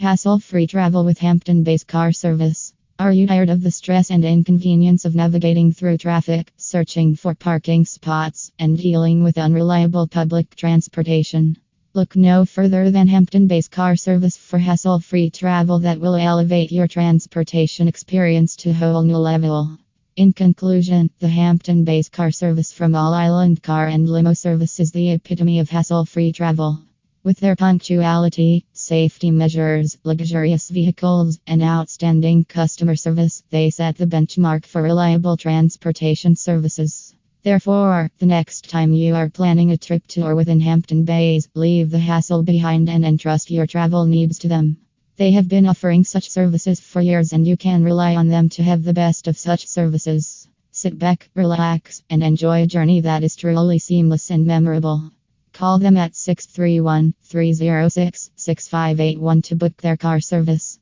Hassle free travel with Hampton Bays Car Service. Are you tired of the stress and inconvenience of navigating through traffic, searching for parking spots, and dealing with unreliable public transportation? Look no further than Hampton Bays Car Service for hassle free travel that will elevate your transportation experience to a whole new level. In conclusion, the Hampton Bays Car Service from All Island Car and Limo Service is the epitome of hassle free travel. With their punctuality, safety measures, luxurious vehicles, and outstanding customer service, they set the benchmark for reliable transportation services. Therefore, the next time you are planning a trip to or within Hampton Bays, leave the hassle behind and entrust your travel needs to them. They have been offering such services for years and you can rely on them to have the best of such services. Sit back, relax, and enjoy a journey that is truly seamless and memorable. Call them at 631 306 6581 to book their car service.